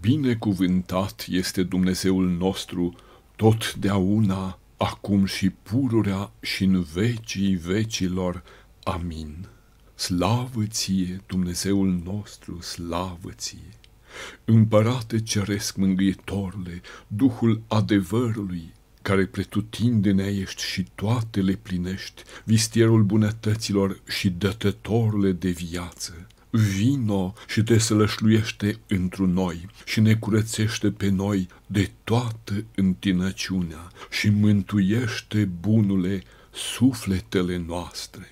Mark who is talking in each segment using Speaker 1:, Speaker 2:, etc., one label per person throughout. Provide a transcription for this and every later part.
Speaker 1: Binecuvântat este Dumnezeul nostru totdeauna, acum și pururea și în vecii vecilor. Amin. Slavă ție, Dumnezeul nostru, slavă ție! Împărate ceresc mângâietorule, Duhul adevărului, care pretutindenea ești și toate le plinești, vistierul bunătăților și dătătorule de viață, vino și te sălășluiește întru noi și ne curățește pe noi de toată întinăciunea și mântuiește bunule sufletele noastre.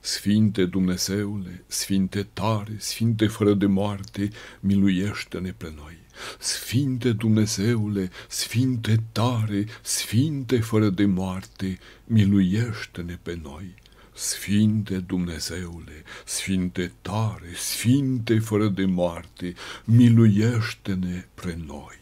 Speaker 1: Sfinte Dumnezeule, Sfinte tare, Sfinte fără de moarte, miluiește-ne pe noi. Sfinte Dumnezeule, Sfinte tare, Sfinte fără de moarte, miluiește-ne pe noi. Sfinte Dumnezeule, Sfinte tare, Sfinte fără de moarte, miluiește-ne pre noi.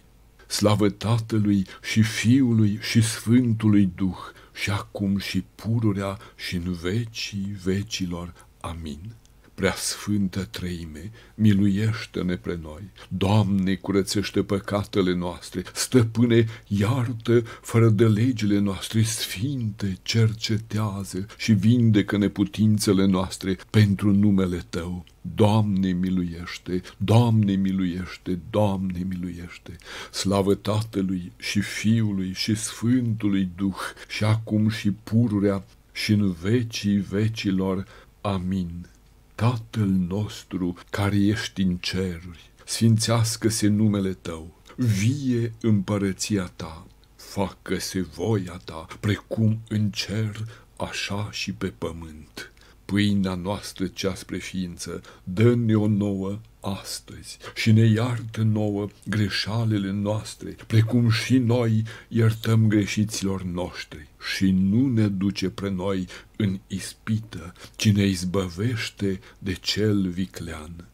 Speaker 1: Slavă Tatălui și Fiului și Sfântului Duh, și acum și pururea și în vecii vecilor. Amin. Prea Sfântă Treime, miluiește-ne pre noi. Doamne, curățește păcatele noastre. Stăpâne, iartă fără de legile noastre. Sfinte, cercetează și vindecă neputințele noastre pentru numele Tău. Doamne miluiește, Doamne miluiește, Doamne miluiește. Slavă Tatălui și Fiului și Sfântului Duh și acum și pururea și în vecii vecilor. Amin. Tatăl nostru care ești în ceruri, sfințească-se numele Tău, vie împărăția Ta, facă-se voia Ta, precum în cer, așa și pe pământ. Pâinea noastră cea spre ființă, dă-ne o nouă astăzi și ne iartă nouă greșalele noastre, precum și noi iertăm greșiților noștri. Și nu ne duce pre noi în ispită, ci ne izbăvește de cel viclean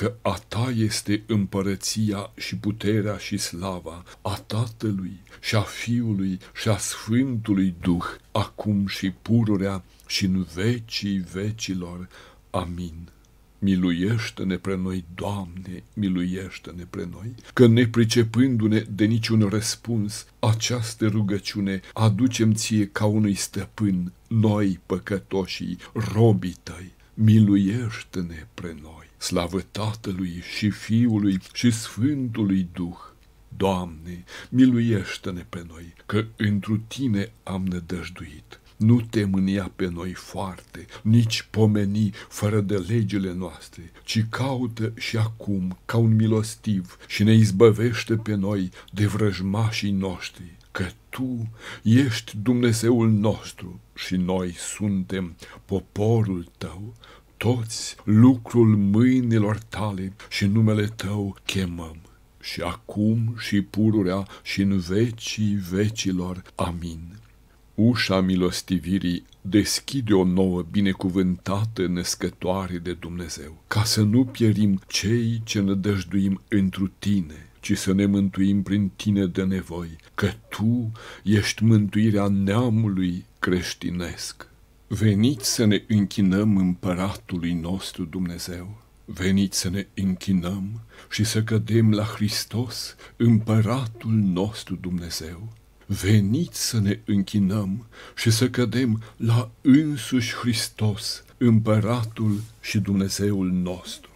Speaker 1: că a ta este împărăția și puterea și slava a Tatălui și a Fiului și a Sfântului Duh, acum și pururea și în vecii vecilor. Amin. Miluiește-ne pre noi, Doamne, miluiește-ne pre noi, că nepricepându-ne de niciun răspuns, această rugăciune aducem ție ca unui stăpân, noi păcătoșii, robii tăi, miluiește-ne pre noi. Slavă Tatălui și Fiului și Sfântului Duh! Doamne, miluiește-ne pe noi, că întru Tine am nădăjduit. Nu te mânia pe noi foarte, nici pomeni fără de legile noastre, ci caută și acum ca un milostiv și ne izbăvește pe noi de vrăjmașii noștri, că Tu ești Dumnezeul nostru și noi suntem poporul Tău, toți lucrul mâinilor tale și numele tău chemăm. Și acum și pururea și în vecii vecilor. Amin. Ușa milostivirii deschide o nouă binecuvântată născătoare de Dumnezeu, ca să nu pierim cei ce ne dăjduim întru tine, ci să ne mântuim prin tine de nevoi, că tu ești mântuirea neamului creștinesc. Veniți să ne închinăm împăratului nostru Dumnezeu, veniți să ne închinăm și să cădem la Hristos, împăratul nostru Dumnezeu. Veniți să ne închinăm și să cădem la însuși Hristos, împăratul și Dumnezeul nostru.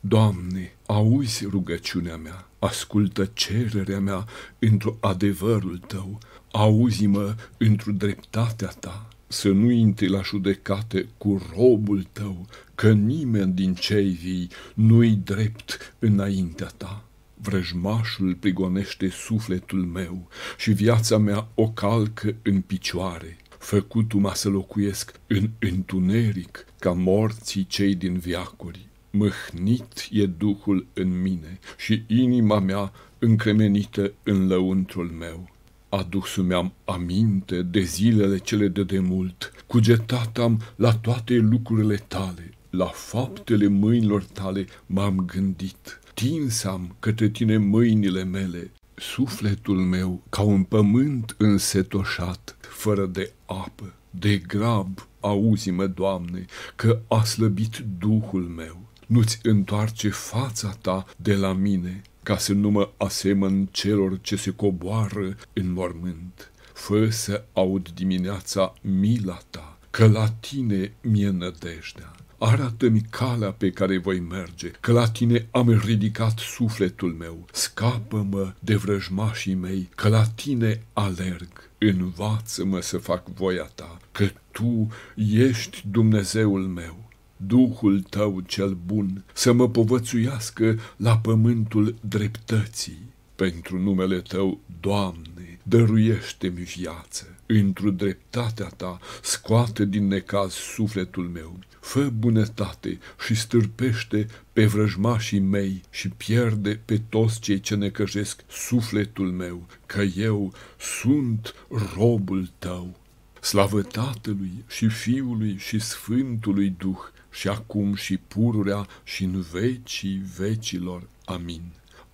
Speaker 1: Doamne, auzi rugăciunea mea, ascultă cererea mea într-o adevărul Tău, auzi-mă într-o dreptatea Ta, să nu intri la judecate cu robul tău, că nimeni din cei vii nu-i drept înaintea ta. Vrăjmașul prigonește sufletul meu și viața mea o calcă în picioare. Făcutu-mă să locuiesc în întuneric ca morții cei din viacuri. Mâhnit e Duhul în mine și inima mea încremenită în lăuntrul meu adus mi-am aminte de zilele cele de demult, cugetat am la toate lucrurile tale, la faptele mâinilor tale m-am gândit, tinsam către tine mâinile mele, sufletul meu ca un pământ însetoșat, fără de apă, de grab, auzi-mă, Doamne, că a slăbit Duhul meu. Nu-ți întoarce fața ta de la mine, ca să nu mă asemăn celor ce se coboară în mormânt. Fă să aud dimineața mila ta, că la tine mi-e nădejdea. Arată-mi calea pe care voi merge, că la tine am ridicat sufletul meu. Scapă-mă de vrăjmașii mei, că la tine alerg. Învață-mă să fac voia ta, că tu ești Dumnezeul meu. Duhul tău cel bun să mă povățuiască la pământul dreptății. Pentru numele tău, Doamne, dăruiește-mi viață. Într-o dreptatea ta scoate din necaz sufletul meu. Fă bunătate și stârpește pe vrăjmașii mei și pierde pe toți cei ce necăjesc sufletul meu, că eu sunt robul tău. Slavă Tatălui și Fiului și Sfântului Duh, și acum și pururea și în vecii vecilor. Amin.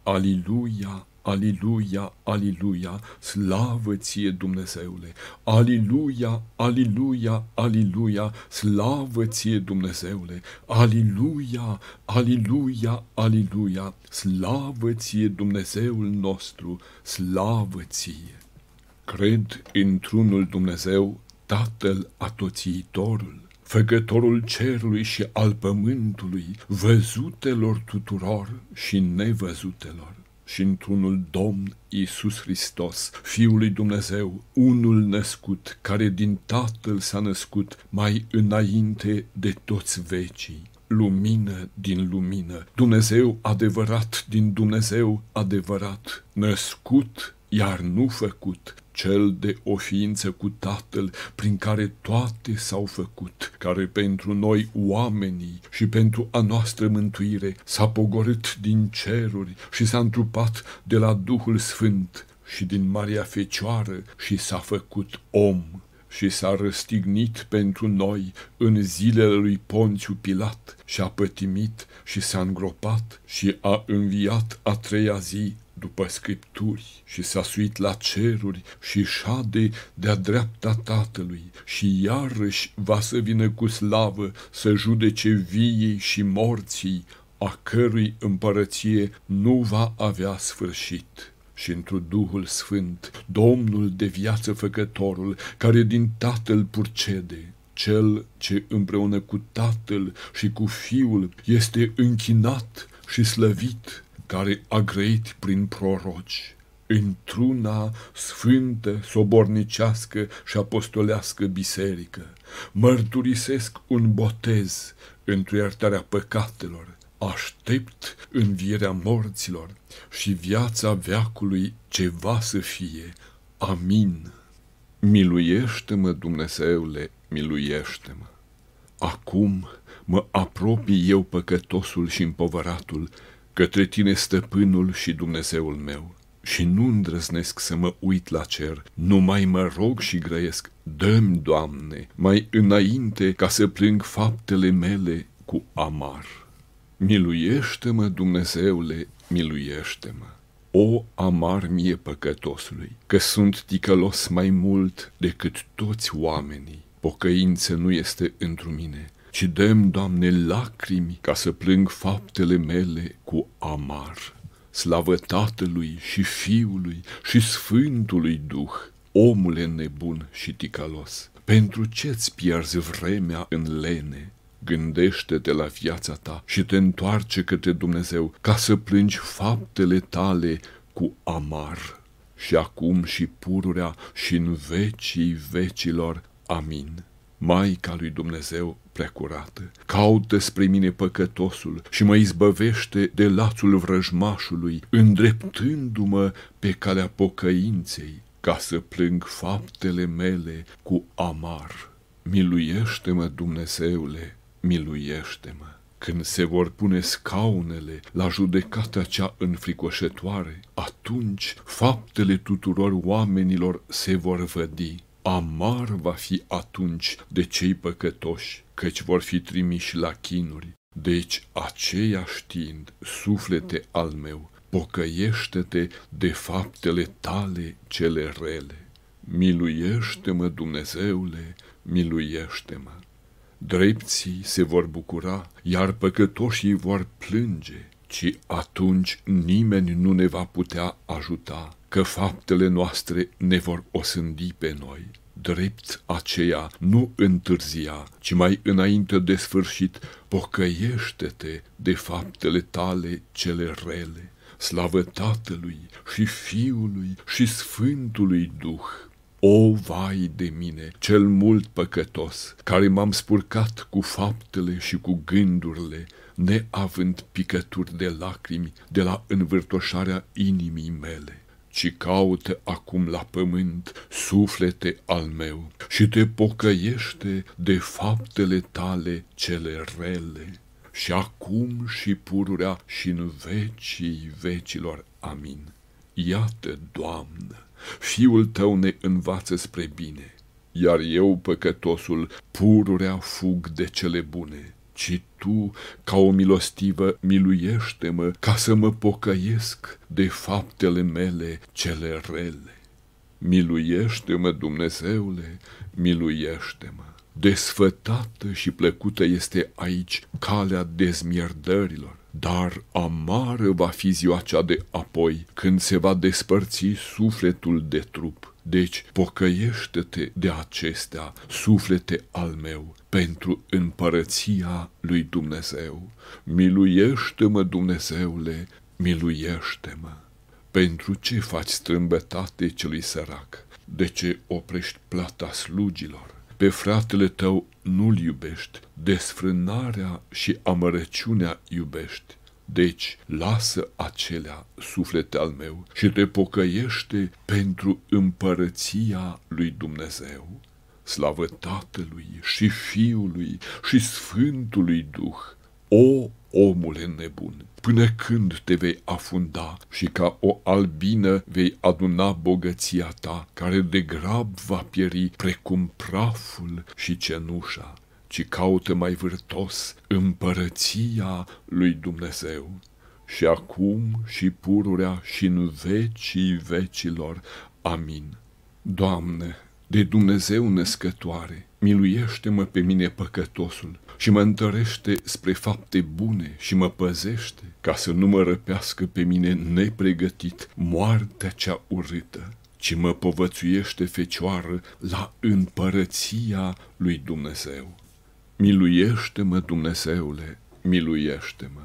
Speaker 1: Aliluia, aliluia, aliluia, slavă ție Dumnezeule! Aliluia, aliluia, aliluia, slavă ție Dumnezeule! Aliluia, aliluia, aliluia, slavă ție Dumnezeul nostru, slavă ție! Cred într-unul Dumnezeu, Tatăl atoțiitorul, făcătorul cerului și al pământului, văzutelor tuturor și nevăzutelor, și într-unul Domn Iisus Hristos, Fiul lui Dumnezeu, unul născut, care din Tatăl s-a născut mai înainte de toți vecii, lumină din lumină, Dumnezeu adevărat din Dumnezeu adevărat, născut iar nu făcut, cel de o ființă cu Tatăl, prin care toate s-au făcut, care pentru noi oamenii și pentru a noastră mântuire s-a pogorât din ceruri și s-a întrupat de la Duhul Sfânt și din Maria Fecioară și s-a făcut om și s-a răstignit pentru noi în zilele lui Ponțiu Pilat și a pătimit și s-a îngropat și a înviat a treia zi după scripturi și s-a suit la ceruri și șade de-a dreapta Tatălui și iarăși va să vină cu slavă să judece viei și morții, a cărui împărăție nu va avea sfârșit. Și într Duhul Sfânt, Domnul de viață făcătorul, care din Tatăl purcede, cel ce împreună cu Tatăl și cu Fiul este închinat și slăvit care a grăit prin proroci, într-una sfântă, sobornicească și apostolească biserică, mărturisesc un botez într iertarea păcatelor, aștept învierea morților și viața veacului ce va să fie. Amin. Miluiește-mă, Dumnezeule, miluiește-mă. Acum mă apropii eu păcătosul și împovăratul către tine stăpânul și Dumnezeul meu. Și nu îndrăznesc să mă uit la cer, numai mă rog și grăiesc, dă-mi, Doamne, mai înainte ca să plâng faptele mele cu amar. Miluiește-mă, Dumnezeule, miluiește-mă. O amar mie păcătosului, că sunt ticălos mai mult decât toți oamenii. Pocăință nu este întru mine, ci dăm, Doamne, lacrimi ca să plâng faptele mele cu amar. Slavă Tatălui și Fiului și Sfântului Duh, omule nebun și ticalos, pentru ce-ți pierzi vremea în lene? Gândește-te la viața ta și te întoarce către Dumnezeu ca să plângi faptele tale cu amar. Și acum și pururea și în vecii vecilor. Amin. Maica lui Dumnezeu preacurată, caută spre mine păcătosul și mă izbăvește de lațul vrăjmașului, îndreptându-mă pe calea pocăinței, ca să plâng faptele mele cu amar. Miluiește-mă, Dumnezeule, miluiește-mă! Când se vor pune scaunele la judecata cea înfricoșătoare, atunci faptele tuturor oamenilor se vor vădi Amar va fi atunci de cei păcătoși, căci vor fi trimiși la chinuri. Deci, aceia știind, suflete al meu, pocăiește-te de faptele tale cele rele. Miluiește-mă, Dumnezeule, miluiește-mă. Drepții se vor bucura, iar păcătoșii vor plânge. ci atunci nimeni nu ne va putea ajuta, că faptele noastre ne vor osândi pe noi. Drept aceea nu întârzia, ci mai înainte de sfârșit, pocăiește-te de faptele tale cele rele. Slavă Tatălui și Fiului și Sfântului Duh! O, vai de mine, cel mult păcătos, care m-am spurcat cu faptele și cu gândurile, neavând picături de lacrimi de la învârtoșarea inimii mele, ci caută acum la pământ suflete al meu și te pocăiește de faptele tale cele rele. Și acum și pururea și în vecii vecilor. Amin. Iată, Doamnă, Fiul tău ne învață spre bine, iar eu, păcătosul, pururea fug de cele bune ci tu, ca o milostivă, miluiește-mă ca să mă pocăiesc de faptele mele cele rele. Miluiește-mă, Dumnezeule, miluiește-mă. Desfătată și plăcută este aici calea dezmierdărilor, dar amară va fi ziua cea de apoi, când se va despărți sufletul de trup. Deci pocăiește-te de acestea, suflete al meu, pentru împărăția lui Dumnezeu. Miluiește-mă, Dumnezeule, miluiește-mă. Pentru ce faci strâmbătate celui sărac? De ce oprești plata slugilor? Pe fratele tău nu-l iubești, desfrânarea și amărăciunea iubești. Deci, lasă acelea, suflete al meu, și te pocăiește pentru împărăția lui Dumnezeu. Slavă Tatălui și Fiului și Sfântului Duh, o omule nebun, până când te vei afunda și ca o albină vei aduna bogăția ta, care de grab va pieri precum praful și cenușa, ci caută mai vârtos împărăția lui Dumnezeu. Și acum și pururea și în vecii vecilor. Amin. Doamne, de Dumnezeu născătoare, miluiește-mă pe mine păcătosul și mă întărește spre fapte bune și mă păzește, ca să nu mă răpească pe mine nepregătit moartea cea urâtă, ci mă povățuiește fecioară la împărăția lui Dumnezeu. Miluiește-mă, Dumnezeule, miluiește-mă.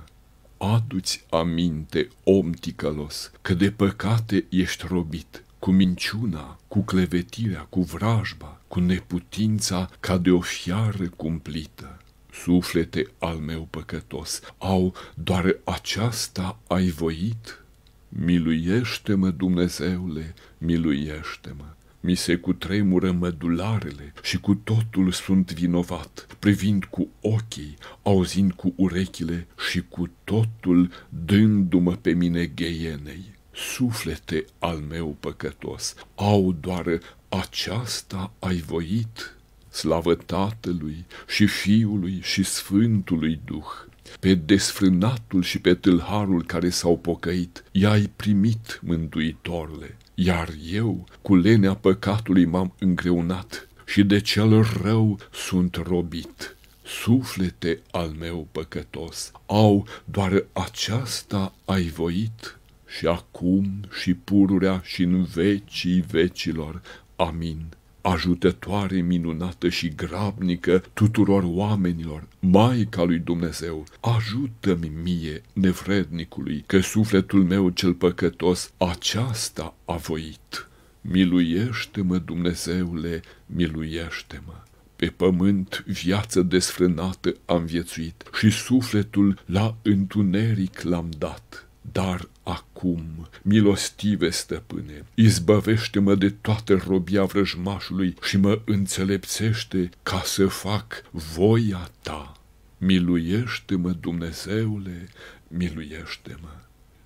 Speaker 1: Adu-ți aminte, om ticălos, că de păcate ești robit cu minciuna, cu clevetirea, cu vrajba, cu neputința ca de o fiară cumplită. Suflete al meu păcătos, au doar aceasta ai voit? Miluiește-mă, Dumnezeule, miluiește-mă. Mi se cutremură mădularele și cu totul sunt vinovat, privind cu ochii, auzind cu urechile și cu totul dându-mă pe mine gheienei suflete al meu păcătos, au doar aceasta ai voit? Slavă Tatălui și Fiului și Sfântului Duh! Pe desfrânatul și pe tâlharul care s-au pocăit, i-ai primit, mântuitorle, iar eu, cu lenea păcatului m-am îngreunat și de cel rău sunt robit. Suflete al meu păcătos, au doar aceasta ai voit? Și acum și pururea și în vecii vecilor. Amin. Ajutătoare minunată și grabnică tuturor oamenilor, Maica lui Dumnezeu, ajută-mi mie, nevrednicului, că sufletul meu cel păcătos aceasta a voit. Miluiește-mă, Dumnezeule, miluiește-mă. Pe pământ viață desfrânată am viețuit și sufletul la întuneric l-am dat dar acum, milostive stăpâne, izbăvește-mă de toată robia vrăjmașului și mă înțelepțește ca să fac voia ta. Miluiește-mă, Dumnezeule, miluiește-mă.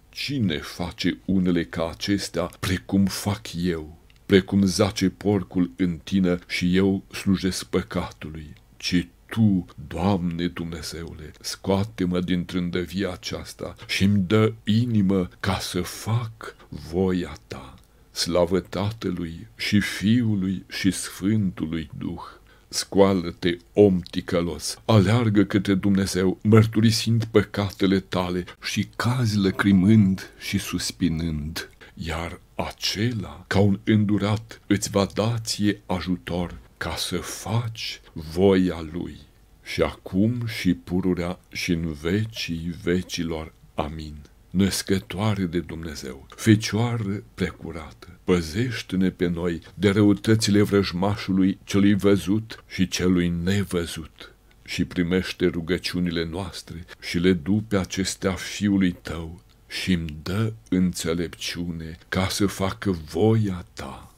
Speaker 1: Cine face unele ca acestea precum fac eu, precum zace porcul în tine și eu slujesc păcatului, ci tu, Doamne Dumnezeule, scoate-mă din trândăvia aceasta și îmi dă inimă ca să fac voia ta. Slavă Tatălui și Fiului și Sfântului Duh, Scoală-te, om ticălos, aleargă către Dumnezeu, mărturisind păcatele tale și cazi lăcrimând și suspinând. Iar acela, ca un îndurat, îți va da ție ajutor ca să faci voia lui. Și acum și pururea și în vecii vecilor. Amin născătoare de Dumnezeu, Fecioară precurată, păzește-ne pe noi de răutățile vrăjmașului celui văzut și celui nevăzut și primește rugăciunile noastre și le du pe acestea fiului tău și îmi dă înțelepciune ca să facă voia ta.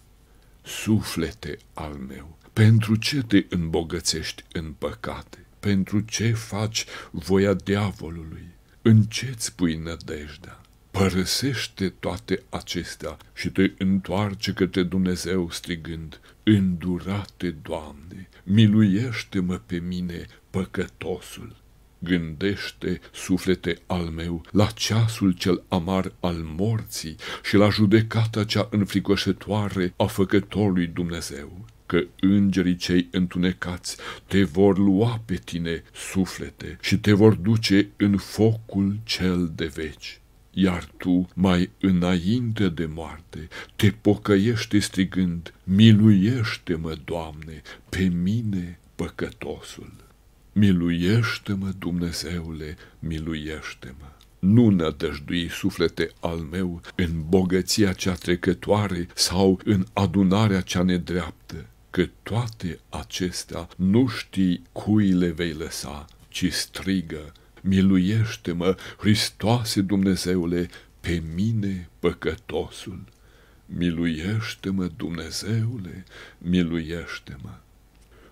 Speaker 1: Suflete al meu, pentru ce te îmbogățești în păcate? Pentru ce faci voia diavolului? În ce-ți pui nădejdea? Părăsește toate acestea și te întoarce către Dumnezeu strigând, Îndurate, Doamne, miluiește-mă pe mine, păcătosul. Gândește, suflete al meu, la ceasul cel amar al morții și la judecata cea înfricoșătoare a făcătorului Dumnezeu că îngerii cei întunecați te vor lua pe tine suflete și te vor duce în focul cel de veci. Iar tu, mai înainte de moarte, te pocăiești strigând, Miluiește-mă, Doamne, pe mine păcătosul. Miluiește-mă, Dumnezeule, miluiește-mă. Nu nădăjdui suflete al meu în bogăția cea trecătoare sau în adunarea cea nedreaptă, că toate acestea nu știi cui le vei lăsa, ci strigă, miluiește-mă, Hristoase Dumnezeule, pe mine păcătosul. Miluiește-mă, Dumnezeule, miluiește-mă.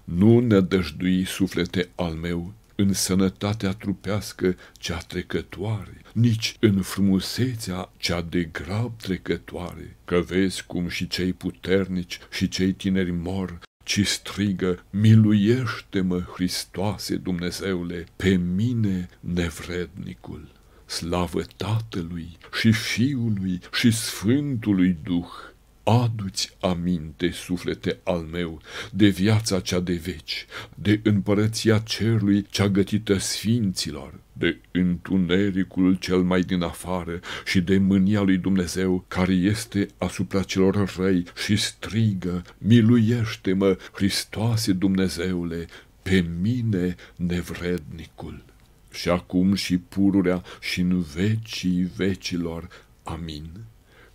Speaker 1: Nu ne dăjdui suflete al meu în sănătatea trupească cea trecătoare, nici în frumusețea cea de grab trecătoare, că vezi cum și cei puternici și cei tineri mor, ci strigă, miluiește-mă, Hristoase Dumnezeule, pe mine nevrednicul. Slavă Tatălui și Fiului și Sfântului Duh, Aduți aminte, suflete al meu, de viața cea de veci, de împărăția cerului cea gătită sfinților, de întunericul cel mai din afară și de mânia lui Dumnezeu care este asupra celor răi și strigă, miluiește-mă, Hristoase Dumnezeule, pe mine nevrednicul. Și acum și pururea și în vecii vecilor. Amin.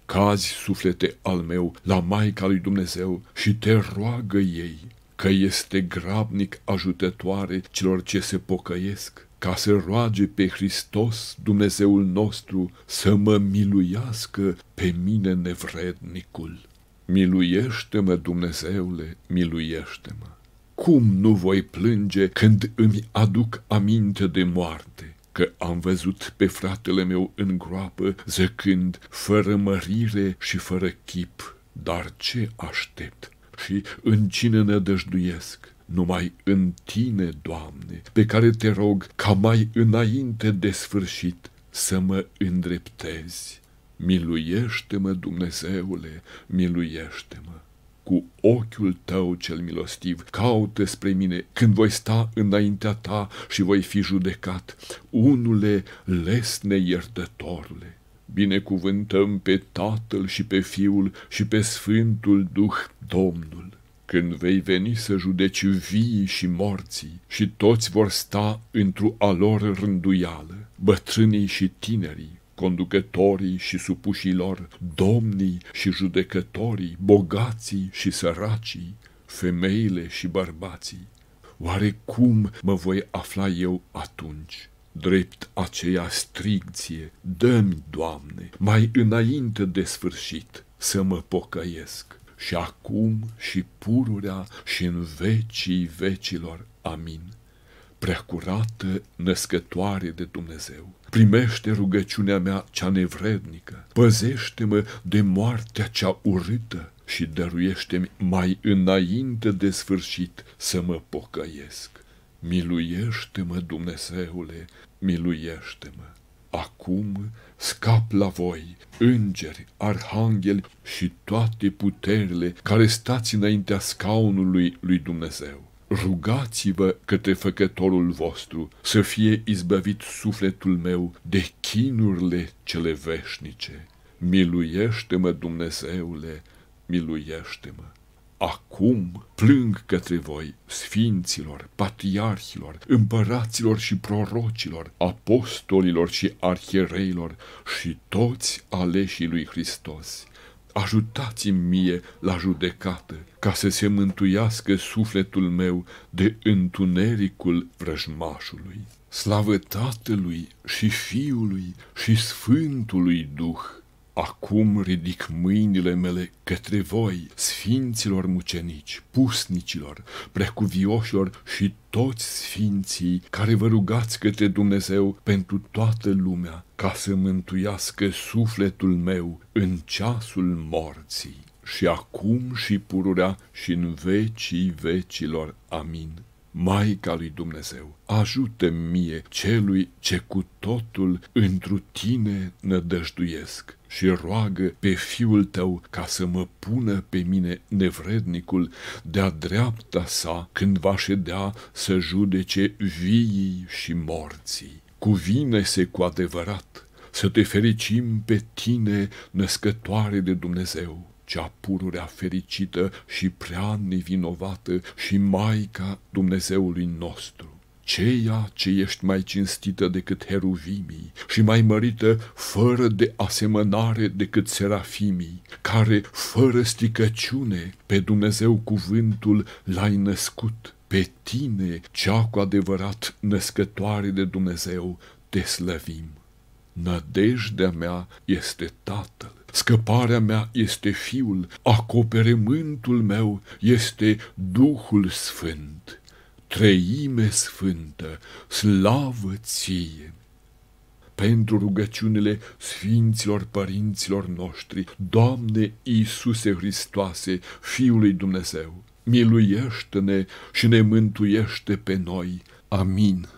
Speaker 1: Cazi, suflete al meu, la Maica lui Dumnezeu și te roagă ei, că este grabnic ajutătoare celor ce se pocăiesc, ca să roage pe Hristos, Dumnezeul nostru, să mă miluiască pe mine nevrednicul. Miluiește-mă, Dumnezeule, miluiește-mă. Cum nu voi plânge când îmi aduc aminte de moarte? Că am văzut pe fratele meu în groapă, zăcând, fără mărire și fără chip. Dar ce aștept și în cine nădăjduiesc? Numai în tine, Doamne, pe care te rog ca mai înainte de sfârșit să mă îndreptezi. Miluiește-mă, Dumnezeule, miluiește-mă cu ochiul tău cel milostiv, caută spre mine când voi sta înaintea ta și voi fi judecat, unule lesne iertătorule. Binecuvântăm pe Tatăl și pe Fiul și pe Sfântul Duh Domnul. Când vei veni să judeci vii și morții și toți vor sta într-o a lor rânduială, bătrânii și tinerii, conducătorii și supușilor, domnii și judecătorii, bogații și săracii, femeile și bărbații. Oare cum mă voi afla eu atunci? Drept aceea strigție, dă-mi, Doamne, mai înainte de sfârșit să mă pocăiesc. Și acum și pururea și în vecii vecilor. Amin preacurată născătoare de Dumnezeu. Primește rugăciunea mea cea nevrednică, păzește-mă de moartea cea urâtă și dăruiește-mi mai înainte de sfârșit să mă pocăiesc. Miluiește-mă, Dumnezeule, miluiește-mă. Acum scap la voi, îngeri, arhangheli și toate puterile care stați înaintea scaunului lui Dumnezeu rugați-vă către făcătorul vostru, să fie izbăvit sufletul meu de chinurile cele veșnice. Miluiește-mă, Dumnezeule, miluiește-mă. Acum plâng către voi, sfinților, patriarhilor, împăraților și prorocilor, apostolilor și arhiereilor și toți aleșii lui Hristos. Ajutați-mi mie la judecată, ca să se mântuiască sufletul meu de întunericul vrăjmașului. Slavă Tatălui și Fiului și Sfântului Duh! Acum ridic mâinile mele către voi, sfinților mucenici, pusnicilor, precuvioșilor și toți sfinții care vă rugați către Dumnezeu pentru toată lumea, ca să mântuiască sufletul meu în ceasul morții. Și acum și pururea și în vecii vecilor. Amin. Maica lui Dumnezeu, ajută mie celui ce cu totul întru tine nădăjduiesc și roagă pe fiul tău ca să mă pună pe mine nevrednicul de-a dreapta sa când va ședea să judece viii și morții. Cuvine-se cu adevărat să te fericim pe tine, născătoare de Dumnezeu, cea pururea fericită și prea nevinovată și Maica Dumnezeului nostru ceea ce ești mai cinstită decât heruvimii și mai mărită fără de asemănare decât serafimii, care, fără sticăciune, pe Dumnezeu cuvântul l-ai născut, pe tine, cea cu adevărat născătoare de Dumnezeu, te slăvim. Nădejdea mea este Tatăl, scăparea mea este Fiul, acoperământul meu este Duhul Sfânt treime sfântă, slavă ție! Pentru rugăciunile Sfinților Părinților noștri, Doamne Iisuse Hristoase, Fiul lui Dumnezeu, miluiește-ne și ne mântuiește pe noi. Amin.